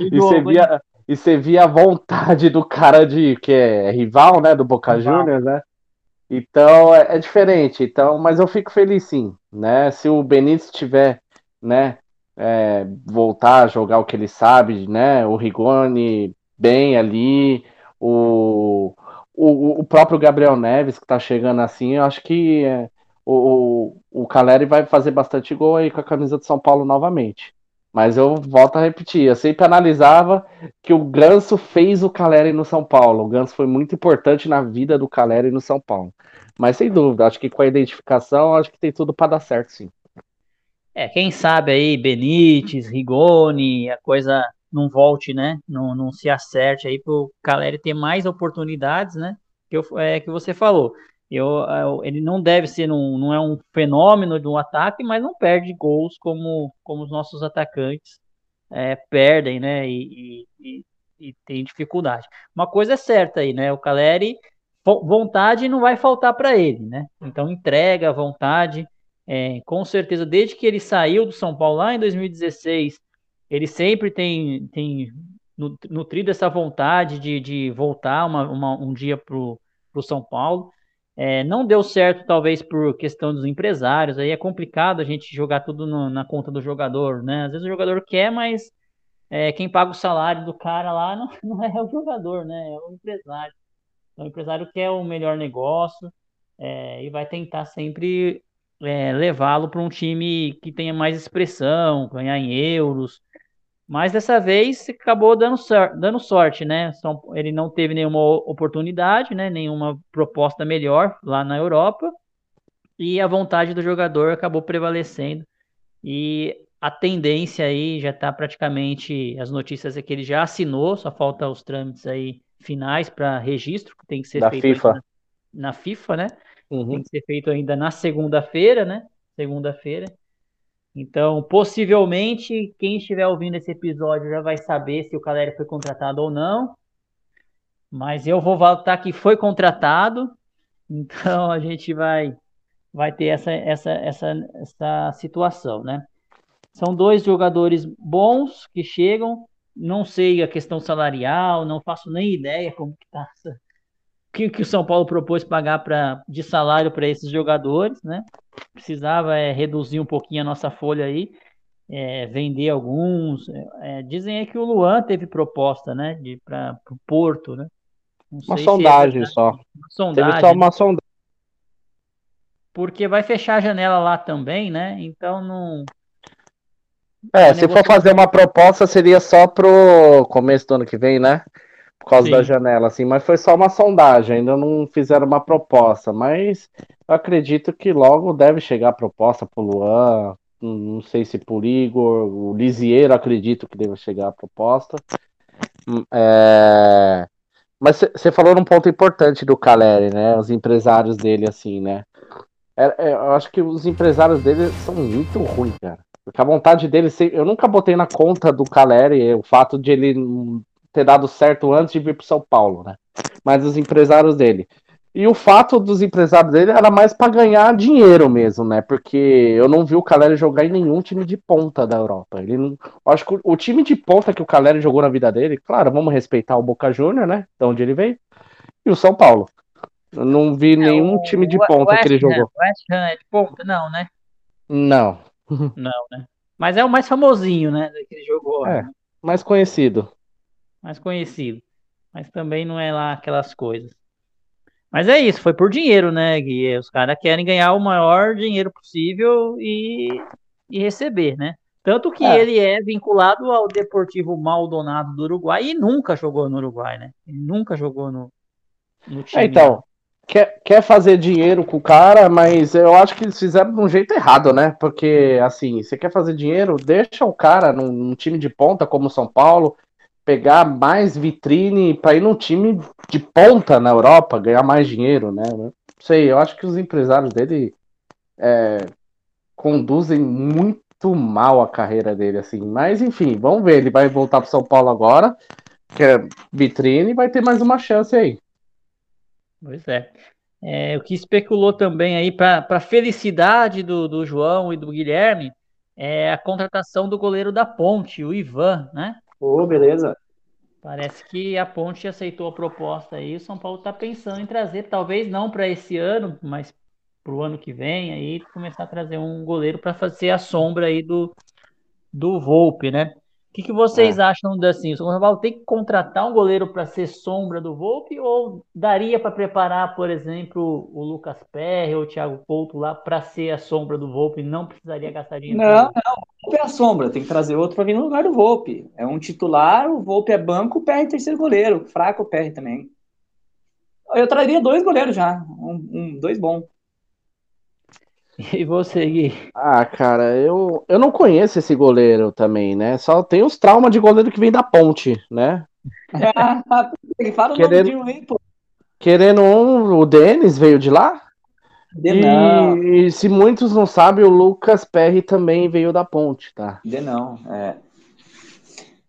e você via. E você via a vontade do cara de que é rival, né, do Boca Juniors, né? Então é, é, diferente. Então, mas eu fico feliz sim, né? Se o Benítez tiver, né, é, voltar a jogar o que ele sabe, né? O Rigoni bem ali, o, o, o próprio Gabriel Neves que tá chegando assim, eu acho que é, o, o Caleri vai fazer bastante gol aí com a camisa de São Paulo novamente. Mas eu volto a repetir, eu sempre analisava que o Ganso fez o Caleri no São Paulo. O Ganso foi muito importante na vida do Caleri no São Paulo. Mas sem dúvida, acho que com a identificação, acho que tem tudo para dar certo, sim. É, quem sabe aí, Benítez, Rigoni, a coisa não volte, né? Não, não se acerte aí para o Caleri ter mais oportunidades, né? Que, eu, é, que você falou. Eu, eu, ele não deve ser, um, não é um fenômeno de um ataque, mas não perde gols como, como os nossos atacantes é, perdem, né? E, e, e tem dificuldade. Uma coisa é certa aí, né? O Caleri, vontade não vai faltar para ele, né? Então entrega, vontade, é, com certeza, desde que ele saiu do São Paulo lá em 2016, ele sempre tem, tem nutrido essa vontade de, de voltar uma, uma, um dia para o São Paulo. É, não deu certo, talvez, por questão dos empresários. Aí é complicado a gente jogar tudo no, na conta do jogador, né? Às vezes o jogador quer, mas é, quem paga o salário do cara lá não, não é o jogador, né? É o empresário. Então, o empresário quer o melhor negócio é, e vai tentar sempre é, levá-lo para um time que tenha mais expressão, ganhar em euros. Mas dessa vez acabou dando, dando sorte, né? Ele não teve nenhuma oportunidade, né? Nenhuma proposta melhor lá na Europa. E a vontade do jogador acabou prevalecendo. E a tendência aí já está praticamente. As notícias é que ele já assinou, só falta os trâmites aí finais para registro, que tem que ser da feito FIFA. Na, na, FIFA, né? Uhum. Tem que ser feito ainda na segunda-feira, né? Segunda-feira. Então, possivelmente, quem estiver ouvindo esse episódio já vai saber se o Caleri foi contratado ou não. Mas eu vou voltar que foi contratado. Então a gente vai vai ter essa essa essa essa situação, né? São dois jogadores bons que chegam. Não sei a questão salarial, não faço nem ideia como que tá que, que o São Paulo propôs pagar pra, de salário para esses jogadores, né? Precisava é, reduzir um pouquinho a nossa folha aí, é, vender alguns. É, dizem aí que o Luan teve proposta, né? De para o Porto, né? Não uma sondagem só. Uma sondagem. Teve só uma sondagem. Porque vai fechar a janela lá também, né? Então não. É, se for fazer uma proposta, seria só pro começo do ano que vem, né? Por causa Sim. da janela, assim, mas foi só uma sondagem, ainda não fizeram uma proposta, mas eu acredito que logo deve chegar a proposta pro Luan, não sei se por Igor, o Lisieiro acredito que deve chegar a proposta. Hum, é... Mas você falou num ponto importante do Caleri, né? Os empresários dele, assim, né? É, é, eu acho que os empresários dele são muito ruins, cara. Porque a vontade dele, eu nunca botei na conta do Caleri o fato de ele ter dado certo antes de vir para São Paulo, né? Mas os empresários dele. E o fato dos empresários dele era mais para ganhar dinheiro mesmo, né? Porque eu não vi o Caleri jogar em nenhum time de ponta da Europa. Ele não... Acho que o time de ponta que o Caleri jogou na vida dele, claro, vamos respeitar o Boca Júnior, né? De onde ele veio. E o São Paulo. Eu não vi nenhum time de ponta West, que ele jogou. O West Ham é de ponta, não, né? Não. Não, né? Mas é o mais famosinho, né? Que ele jogou. É, né? mais conhecido mais conhecido. Mas também não é lá aquelas coisas. Mas é isso, foi por dinheiro, né, Gui? Os caras querem ganhar o maior dinheiro possível e, e receber, né? Tanto que é. ele é vinculado ao Deportivo Maldonado do Uruguai e nunca jogou no Uruguai, né? Ele nunca jogou no, no time. É, então, quer, quer fazer dinheiro com o cara, mas eu acho que eles fizeram de um jeito errado, né? Porque, assim, você quer fazer dinheiro, deixa o cara num, num time de ponta como o São Paulo, pegar mais vitrine para ir num time de ponta na Europa, ganhar mais dinheiro, né? Não sei, eu acho que os empresários dele é, conduzem muito mal a carreira dele, assim. Mas enfim, vamos ver. Ele vai voltar para São Paulo agora, que é vitrine, e vai ter mais uma chance aí. Pois é. é o que especulou também aí para felicidade do, do João e do Guilherme é a contratação do goleiro da Ponte, o Ivan, né? Ô, oh, beleza. Parece que a Ponte aceitou a proposta aí. O São Paulo está pensando em trazer, talvez não para esse ano, mas para o ano que vem, aí começar a trazer um goleiro para fazer a sombra aí do, do Volpe, né? O que, que vocês é. acham assim? O São Paulo tem que contratar um goleiro para ser sombra do Volpe ou daria para preparar, por exemplo, o Lucas Perry ou o Thiago Couto lá para ser a sombra do Volpe e não precisaria gastar dinheiro? Não, não. O Volpe é a sombra, tem que trazer outro para vir no lugar do Volpe. É um titular, o Volpe é banco, o Perry é terceiro goleiro. Fraco o Perry também. Eu traria dois goleiros já, um, um dois bons. E você, Gui? Ah, cara, eu, eu não conheço esse goleiro também, né? Só tem os traumas de goleiro que vem da ponte, né? Ele fala querendo, o nome de um, pô. Querendo um, o Denis veio de lá? De e, não. e se muitos não sabem, o Lucas Perry também veio da ponte, tá? De não, é.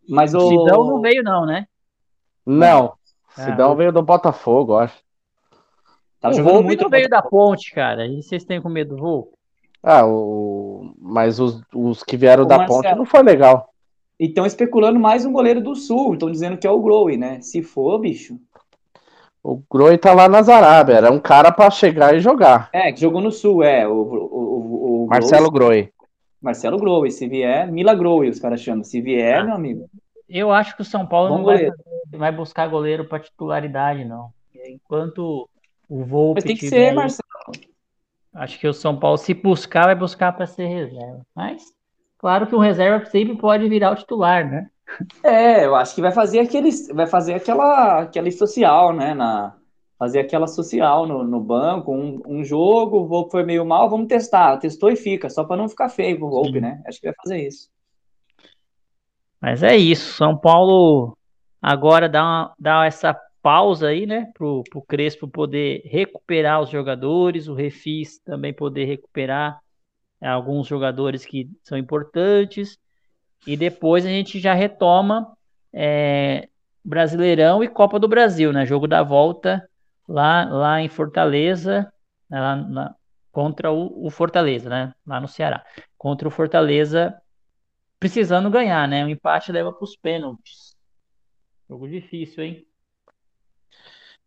Mas o. Sidão não veio, não, né? Não. Ah, Sidão o- veio do Botafogo, acho. Tá o Volpe muito no veio da ponte, cara. E vocês têm com medo do Volpe? Ah, o... mas os, os que vieram Ô, da Marcelo. ponte não foi legal. E estão especulando mais um goleiro do Sul. Estão dizendo que é o Growe, né? Se for, bicho. O Groi tá lá na Arábia, era um cara pra chegar e jogar. É, que jogou no Sul, é. O, o, o, o Marcelo Groi. Marcelo Growe. Se vier, Mila Growe, os caras chamam. Se vier, Ah. meu amigo. Eu acho que o São Paulo Bom não vai, vai buscar goleiro para titularidade, não. Enquanto o Volpe Mas tem que ser, aí, Marcelo. acho que o São Paulo, se buscar, vai buscar para ser reserva. Mas, claro que o reserva sempre pode virar o titular, né? É, eu acho que vai fazer aquele, vai fazer aquela, aquele social, né? Na, fazer aquela social no, no banco, um, um jogo, o Volpe foi meio mal, vamos testar. Testou e fica, só para não ficar feio pro Volpe, Sim. né? Acho que vai fazer isso. Mas é isso. São Paulo agora dá, uma- dá essa pausa aí, né? Pro, pro Crespo poder recuperar os jogadores, o Refis também poder recuperar é, alguns jogadores que são importantes. E depois a gente já retoma é, Brasileirão e Copa do Brasil, né? Jogo da volta lá, lá em Fortaleza, né, lá na- contra o, o Fortaleza, né? Lá no Ceará. Contra o Fortaleza precisando ganhar, né? O empate leva para os pênaltis. Jogo difícil, hein?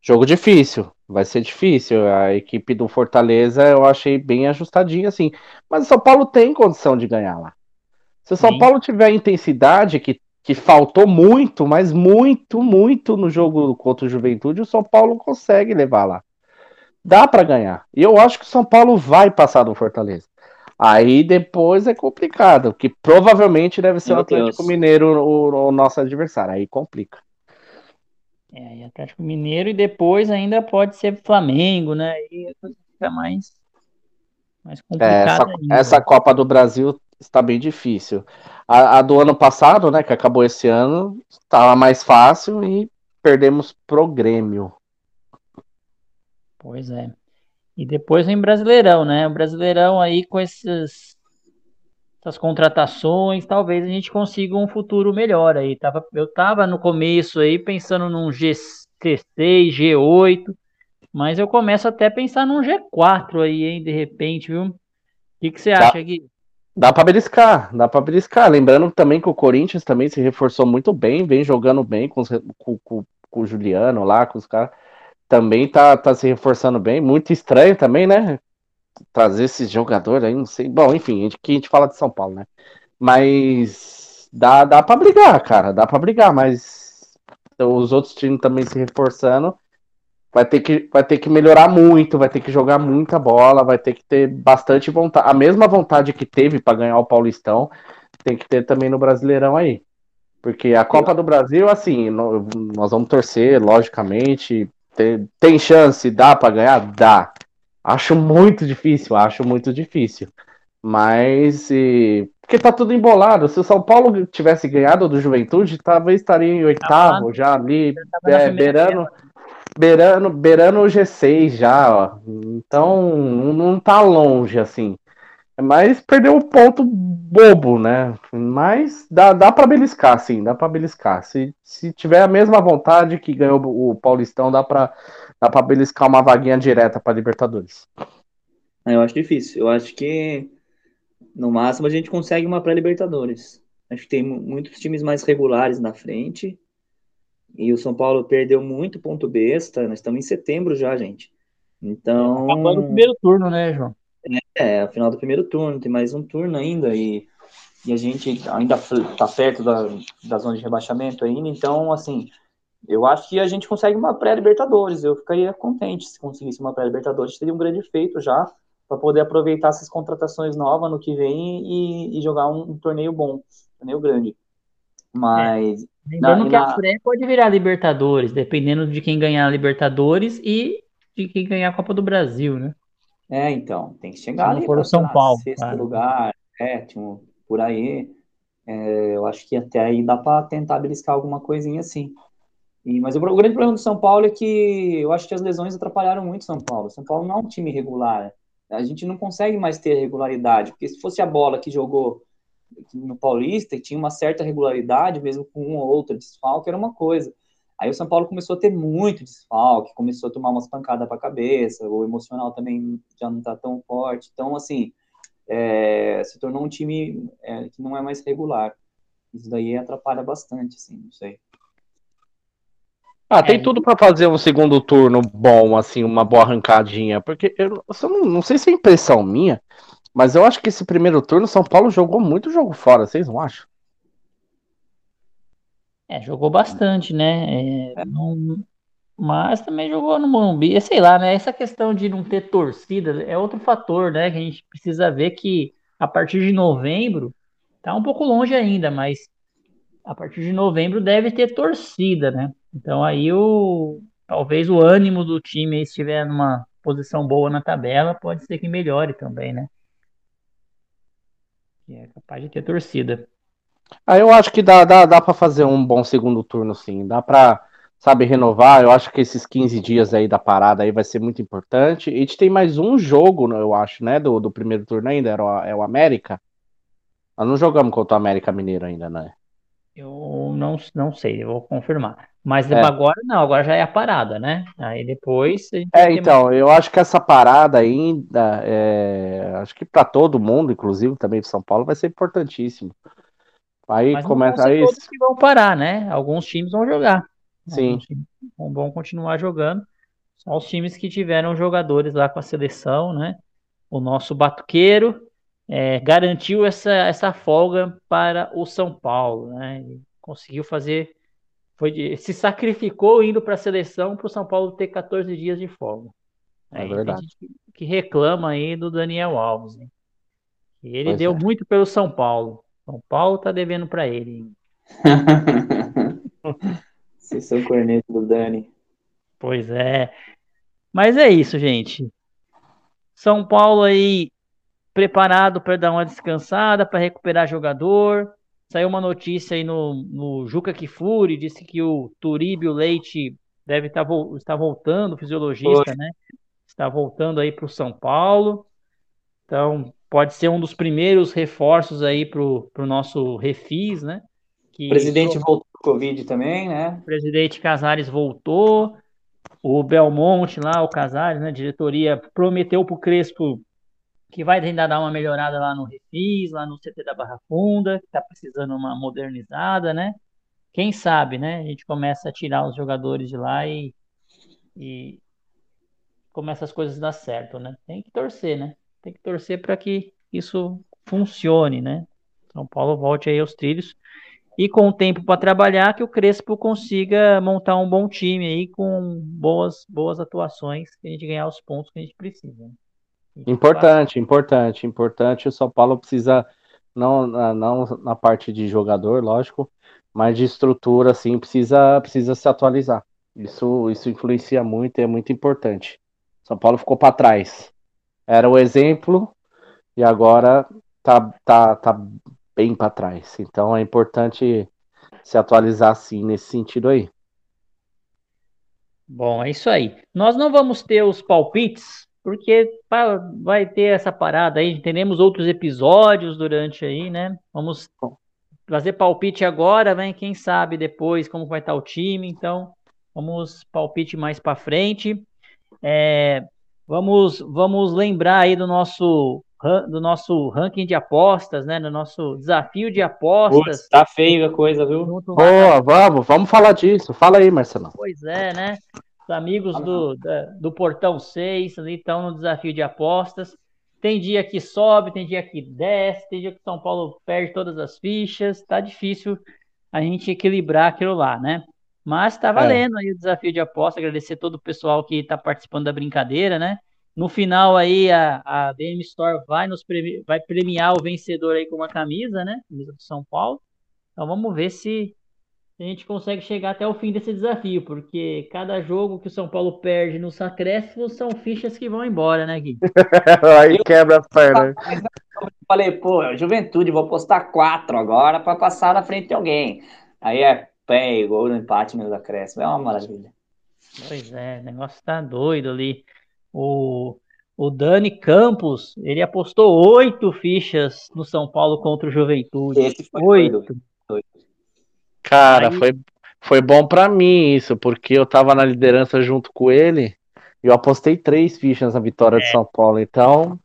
Jogo difícil, vai ser difícil. A equipe do Fortaleza eu achei bem ajustadinha, assim. Mas o São Paulo tem condição de ganhar lá. Se o São Sim. Paulo tiver a intensidade que, que faltou muito, mas muito, muito no jogo contra o Juventude, o São Paulo consegue levar lá. Dá pra ganhar. E eu acho que o São Paulo vai passar do Fortaleza. Aí depois é complicado, que provavelmente deve ser o Meu Atlético Deus. Mineiro o, o nosso adversário. Aí complica. É, e Atlético Mineiro e depois ainda pode ser Flamengo, né? E a coisa fica mais, mais É, complicada essa, ainda. essa Copa do Brasil está bem difícil. A, a do ano passado, né, que acabou esse ano, estava mais fácil e perdemos pro Grêmio. Pois é. E depois vem Brasileirão, né? O Brasileirão aí com esses, essas contratações, talvez a gente consiga um futuro melhor aí. Tava, eu tava no começo aí pensando num G6, G8, mas eu começo até a pensar num G4 aí, hein, de repente, viu? O que que você acha, Gui? Dá para beliscar, dá para beliscar. Lembrando também que o Corinthians também se reforçou muito bem, vem jogando bem com, os com, com- com o Juliano lá, com os caras. Também tá, tá se reforçando bem. Muito estranho também, né? Trazer esses jogadores aí, não sei. Bom, enfim, a gente, que a gente fala de São Paulo, né? Mas dá, dá para brigar, cara, dá para brigar, mas os outros times também se reforçando. Vai ter, que, vai ter que melhorar muito, vai ter que jogar muita bola, vai ter que ter bastante vontade. A mesma vontade que teve para ganhar o Paulistão, tem que ter também no Brasileirão aí. Porque a Copa do Brasil, assim, nós vamos torcer, logicamente. Tem, tem chance, dá para ganhar? Dá. Acho muito difícil, acho muito difícil. Mas. e- Porque tá tudo embolado. Se o São Paulo tivesse ganhado do Juventude, talvez estaria em oitavo, já ali, é, beirando, beirando, beirando o G6 já, ó. Então, não não tá longe, assim. Mas perdeu um ponto bobo, né? Mas dá, dá para beliscar, sim, dá para beliscar. Se, se tiver a mesma vontade que ganhou o Paulistão, dá para dá pra beliscar uma vaguinha direta para Libertadores. Eu acho difícil. Eu acho que no máximo a gente consegue uma pré-Libertadores. Acho que tem mu- muitos times mais regulares na frente. E o São Paulo perdeu muito ponto besta. Nós estamos em setembro já, gente. Então, Acabando o primeiro turno, né, João? é, a final do primeiro turno, tem mais um turno ainda. E, e a gente ainda está perto da, da zona de rebaixamento ainda. Então, assim, eu acho que a gente consegue uma pré-Libertadores. Eu ficaria contente se conseguisse uma pré-Libertadores. Seria um grande feito já para poder aproveitar essas contratações novas no que vem e, e jogar um, um torneio bom, um torneio grande. Mas Lembrando Na- que na- a pré pode virar Libertadores, dependendo de quem ganhar a Libertadores e de quem ganhar a Copa do Brasil, né? é, então, tem que Se chegar não ali para, São Paulo, sexto claro. lugar, sétimo, por aí. É, eu acho que até aí dá para tentar beliscar alguma coisinha assim. E, mas o, grande problema do São Paulo é que eu acho que as lesões atrapalharam muito o São Paulo. O São Paulo não é um time regular. A gente não consegue mais ter regularidade, porque se fosse a bola que jogou no Paulista, que tinha uma certa regularidade, mesmo com um ou outro desfalque, era uma coisa. Aí o São Paulo começou a ter muito desfalque, começou a tomar umas pancadas para a cabeça, o emocional também já não está tão forte. Então, assim, é, se tornou um time é, que não é mais regular. Isso daí atrapalha bastante, assim, não sei. Ah, tem é. tudo para fazer um segundo turno bom, assim, uma boa arrancadinha. Porque eu, eu não, não, sei se é impressão minha, mas eu acho que esse primeiro turno São Paulo jogou muito jogo fora, vocês não acham? É, jogou bastante, né? É, não, mas também jogou no Morumbi. Sei lá, né? Essa questão de não ter torcida é outro fator, né? Que a gente precisa ver que a partir de novembro tá um pouco longe ainda, mas a partir de novembro deve ter torcida, né? Então aí o talvez o ânimo do time estiver numa posição boa na tabela, pode ser que melhore também, né? Que é capaz de ter torcida. Ah, eu acho que dá, dá, dá para fazer um bom segundo turno, sim. Dá para, sabe, renovar. Eu acho que esses 15 dias aí da parada aí vai ser muito importante. E a gente tem mais um jogo, eu acho, né, do, do primeiro turno ainda, era o, é o América. Nós não jogamos contra o América Mineiro ainda, né? Eu não, não sei, eu vou confirmar. Mas é. agora não, agora já é a parada, né? Aí depois. É, então, mais... eu acho que essa parada ainda, é, acho que para todo mundo, inclusive também para São Paulo, vai ser importantíssimo. Aí Mas começa aí. Todos que vão parar, né? Alguns times vão jogar. Sim. vão continuar jogando. Só os times que tiveram jogadores lá com a seleção, né? O nosso batuqueiro, é, garantiu essa, essa folga para o São Paulo, né? Ele conseguiu fazer, foi se sacrificou indo para a seleção para o São Paulo ter 14 dias de folga. É, é verdade. que reclama aí do Daniel Alves. Né? Ele pois deu é. muito pelo São Paulo. São Paulo tá devendo para ele. Vocês são corneto do Dani. Pois é. Mas é isso, gente. São Paulo aí preparado para dar uma descansada, para recuperar jogador. Saiu uma notícia aí no, no Juca Kifuri, disse que o Turíbio Leite deve estar, tá, estar voltando, o fisiologista, Foi. né? Está voltando aí para o São Paulo. Então, pode ser um dos primeiros reforços aí para o nosso refis, né? Que o presidente voltou com Covid também, né? O presidente Casares voltou. O Belmonte lá, o Casares, né? A diretoria prometeu para o Crespo que vai tentar dar uma melhorada lá no Refis, lá no CT da Barra Funda, que está precisando uma modernizada, né? Quem sabe, né? A gente começa a tirar os jogadores de lá e, e começa as coisas a dar certo, né? Tem que torcer, né? Tem que torcer para que isso funcione, né? São Paulo volte aí aos trilhos e com o tempo para trabalhar que o Crespo consiga montar um bom time aí com boas boas atuações que a gente ganhar os pontos que a gente precisa. Né? Importante, importante, importante. O São Paulo precisa, não, não na parte de jogador, lógico, mas de estrutura, assim, precisa, precisa se atualizar. Isso, isso influencia muito e é muito importante. São Paulo ficou para trás. Era o exemplo e agora tá, tá, tá bem para trás. Então é importante se atualizar assim nesse sentido aí. Bom, é isso aí. Nós não vamos ter os palpites porque vai ter essa parada aí, teremos outros episódios durante aí, né? Vamos fazer palpite agora, vem quem sabe depois como vai estar o time, então vamos palpite mais para frente. É, vamos vamos lembrar aí do nosso do nosso ranking de apostas, né? No nosso desafio de apostas. Putz, tá feio a coisa, viu? Boa, vamos, vamos falar disso. Fala aí, Marcelo. Pois é, né? Os amigos do, da, do Portão 6 ali estão no desafio de apostas. Tem dia que sobe, tem dia que desce, tem dia que São Paulo perde todas as fichas. Tá difícil a gente equilibrar aquilo lá, né? Mas tá é. valendo é. aí o desafio de aposta. Agradecer todo o pessoal que está participando da brincadeira, né? No final aí a, a BM Store vai nos premi vai premiar o vencedor aí com uma camisa, né? Camisa do São Paulo. Então vamos ver se a gente consegue chegar até o fim desse desafio, porque cada jogo que o São Paulo perde nos acréscimos são fichas que vão embora, né, Gui? Aí quebra a perna. Falei, pô, juventude, vou postar quatro agora para passar na frente de alguém. Aí é pé, gol no empate nos acréscimos. É uma maravilha. Pois é, o negócio tá doido ali. O, o Dani Campos, ele apostou oito fichas no São Paulo contra o Juventude. Esse foi oito. Doido. Cara, Aí... foi, foi bom para mim isso, porque eu tava na liderança junto com ele e eu apostei três fichas na vitória é. de São Paulo, então.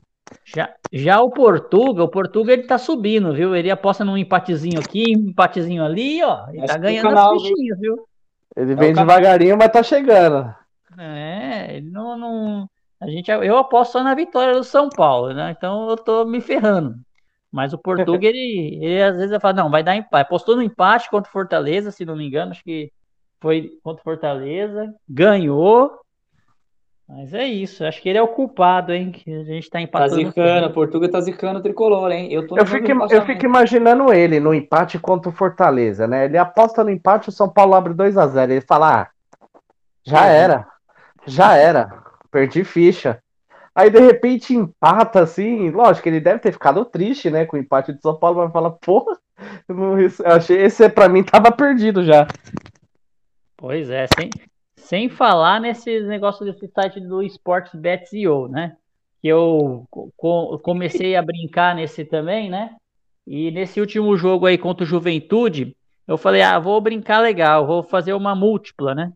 Já, já o Portuga, o Portuga ele tá subindo, viu? Ele aposta num empatezinho aqui, um empatezinho ali, ó. Ele Acho tá ganhando canal, as fichinhas, viu? Ele é vem devagarinho, mas tá chegando. É, ele não, não. A gente, eu aposto só na vitória do São Paulo, né? Então eu tô me ferrando. Mas o Portuga, ele, ele às vezes fala, não, vai dar empate. Postou no empate contra o Fortaleza, se não me engano, acho que foi contra o Fortaleza, ganhou. Mas é isso, acho que ele é o culpado, hein? Que a gente tá empatando. Tá zicando, Portuga tá zicando o tricolor, hein? Eu, eu, fico, eu fico imaginando ele no empate contra o Fortaleza, né? Ele aposta no empate, o São Paulo abre 2 a 0 Ele fala, ah, já era, já era, perdi ficha. Aí de repente empata assim, lógico ele deve ter ficado triste, né, com o empate de São Paulo, mas fala, porra, eu achei esse para mim tava perdido já. Pois é, sem, sem falar nesse negócio desse site do SportsBet.io, né? Que eu co comecei a brincar nesse também, né? E nesse último jogo aí contra o Juventude, eu falei, ah, vou brincar legal, vou fazer uma múltipla, né?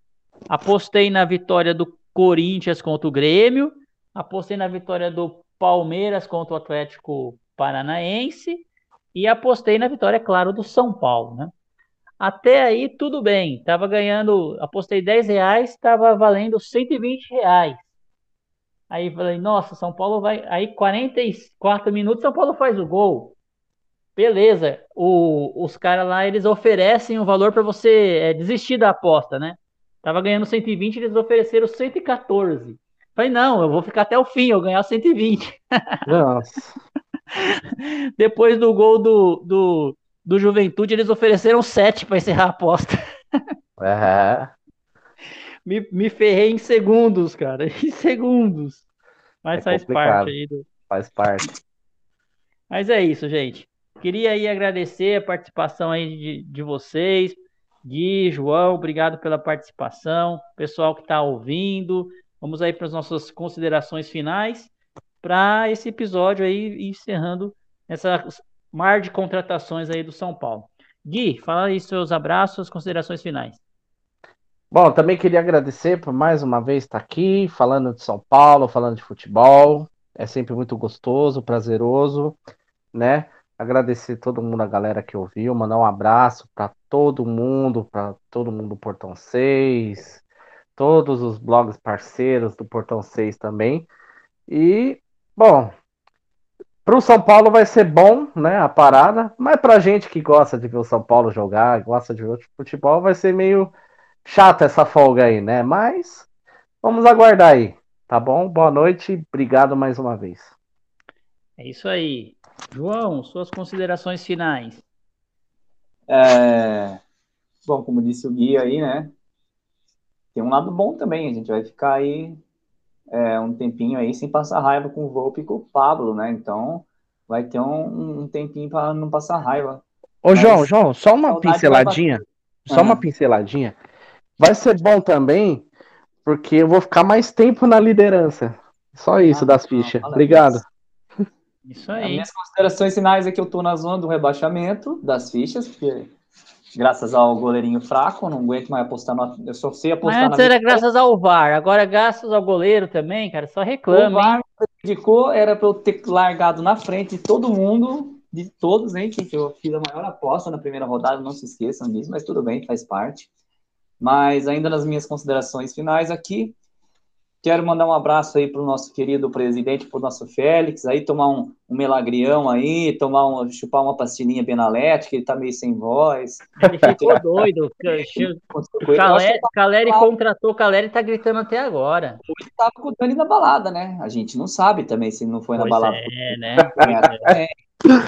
Apostei na vitória do Corinthians contra o Grêmio apostei na vitória do Palmeiras contra o Atlético Paranaense e apostei na vitória, é claro, do São Paulo, né? Até aí tudo bem, tava ganhando, apostei 10 reais, tava valendo 120 reais. Aí falei, nossa, São Paulo vai. Aí 44 minutos, São Paulo faz o gol. Beleza, o, os caras lá eles oferecem um valor para você é, desistir da aposta, né? Tava ganhando 120, eles ofereceram 114. Falei, não, eu vou ficar até o fim, eu ganhar 120. Nossa. Depois do gol do, do, do Juventude, eles ofereceram 7 para encerrar a aposta. É. Me, me ferrei em segundos, cara. Em segundos. Mas é faz complicado. parte aí do. Faz parte. Mas é isso, gente. Queria aí agradecer a participação aí de, de vocês. Gui, João, obrigado pela participação. Pessoal que está ouvindo. Vamos aí para as nossas considerações finais para esse episódio aí, encerrando essa mar de contratações aí do São Paulo. Gui, fala aí seus abraços, considerações finais. Bom, também queria agradecer por mais uma vez estar aqui, falando de São Paulo, falando de futebol. É sempre muito gostoso, prazeroso, né? Agradecer todo mundo, a galera que ouviu, mandar um abraço para todo mundo, para todo mundo do Portão 6, todos os blogs parceiros do Portão 6 também. E, bom, para o São Paulo vai ser bom, né, a parada, mas para gente que gosta de ver o São Paulo jogar, gosta de ver o futebol, vai ser meio chata essa folga aí, né? Mas vamos aguardar aí, tá bom? Boa noite, obrigado mais uma vez. É isso aí. João, suas considerações finais. É... Bom, como disse o Gui aí, né? Tem um lado bom também, a gente vai ficar aí é, um tempinho aí sem passar raiva com o Volpe e com o Pablo, né? Então vai ter um, um tempinho para não passar raiva. Ô, Mas, João, João, só uma pinceladinha. Só uhum. uma pinceladinha. Vai ser bom também, porque eu vou ficar mais tempo na liderança. Só isso ah, das fichas. Obrigado. Isso aí. As minhas considerações finais é que eu tô na zona do rebaixamento das fichas, porque graças ao goleirinho fraco, não aguento mais apostar no, eu só sei apostar Mas antes era graças ao VAR, agora graças ao goleiro também, cara, só reclama. O VAR indicou era para eu ter largado na frente de todo mundo, de todos, hein, que eu fiz a maior aposta na primeira rodada, não se esqueçam disso, mas tudo bem, faz parte. Mas ainda nas minhas considerações finais aqui, Quero mandar um abraço aí para o nosso querido presidente, para o nosso Félix, aí tomar um, um melagrião aí, tomar um, chupar uma pastilhinha Benalete, que ele tá meio sem voz. Ele ficou doido. Caleri, Caleri contratou, Caleri tá gritando até agora. Ele tava com o Dani na balada, né? A gente não sabe também se não foi na pois balada. É, né? É,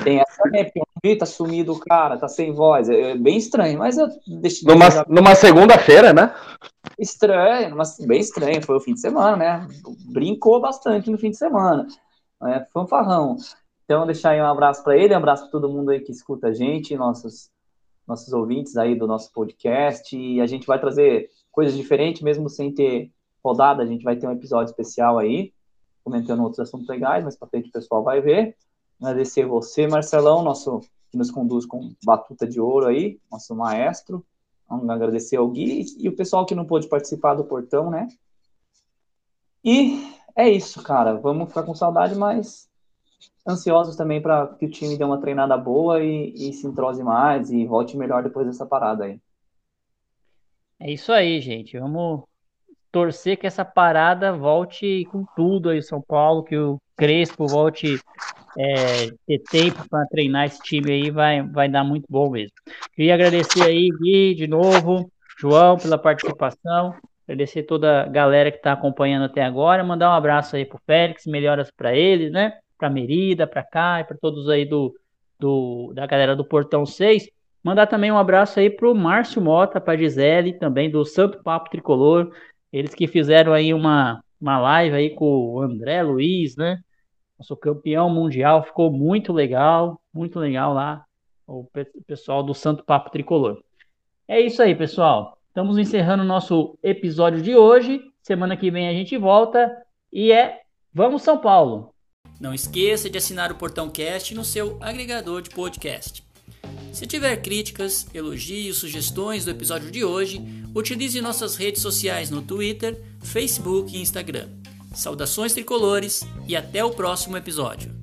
tem essa né? Porque vi, tá sumido o cara, tá sem voz. É, é bem estranho, mas eu deixei. Numa, numa segunda-feira, né? Estranho, mas bem estranho. Foi o fim de semana, né? Brincou bastante no fim de semana. É, fanfarrão. Então, deixar aí um abraço para ele, um abraço para todo mundo aí que escuta a gente, nossos, nossos ouvintes aí do nosso podcast. E a gente vai trazer coisas diferentes, mesmo sem ter rodada, a gente vai ter um episódio especial aí, comentando outros assuntos legais, mas para frente o pessoal vai ver. Agradecer você, Marcelão, nosso que nos conduz com batuta de ouro aí, nosso maestro. Vamos agradecer ao Gui e o pessoal que não pôde participar do portão, né? E é isso, cara. Vamos ficar com saudade, mas ansiosos também para que o time dê uma treinada boa e, e, se entrose mais e volte melhor depois dessa parada aí. É isso aí, gente. Vamos torcer que essa parada volte com tudo aí, São Paulo, que o Crespo volte é, ter tempo para treinar esse time aí, vai, vai dar muito bom mesmo. Queria agradecer aí, Gui, de novo, João, pela participação. Agradecer toda a galera que está acompanhando até agora. Mandar um abraço aí pro Félix, melhoras para eles, né? Para Merida, para cá e para todos aí do, do, da galera do Portão 6. Mandar também um abraço aí pro Márcio Mota, para Gisele, também do Santo Papo Tricolor. Eles que fizeram aí uma, uma live aí com o André Luiz, né? Nosso campeão mundial. Ficou muito legal, muito legal lá. O pessoal do Santo Papo Tricolor. É isso aí, pessoal. Estamos encerrando o nosso episódio de hoje. Semana que vem a gente volta e é Vamos São Paulo! Não esqueça de assinar o Portão Cast no seu agregador de podcast. Se tiver críticas, elogios, sugestões do episódio de hoje, utilize nossas redes sociais no Twitter, Facebook e Instagram. Saudações tricolores e até o próximo episódio.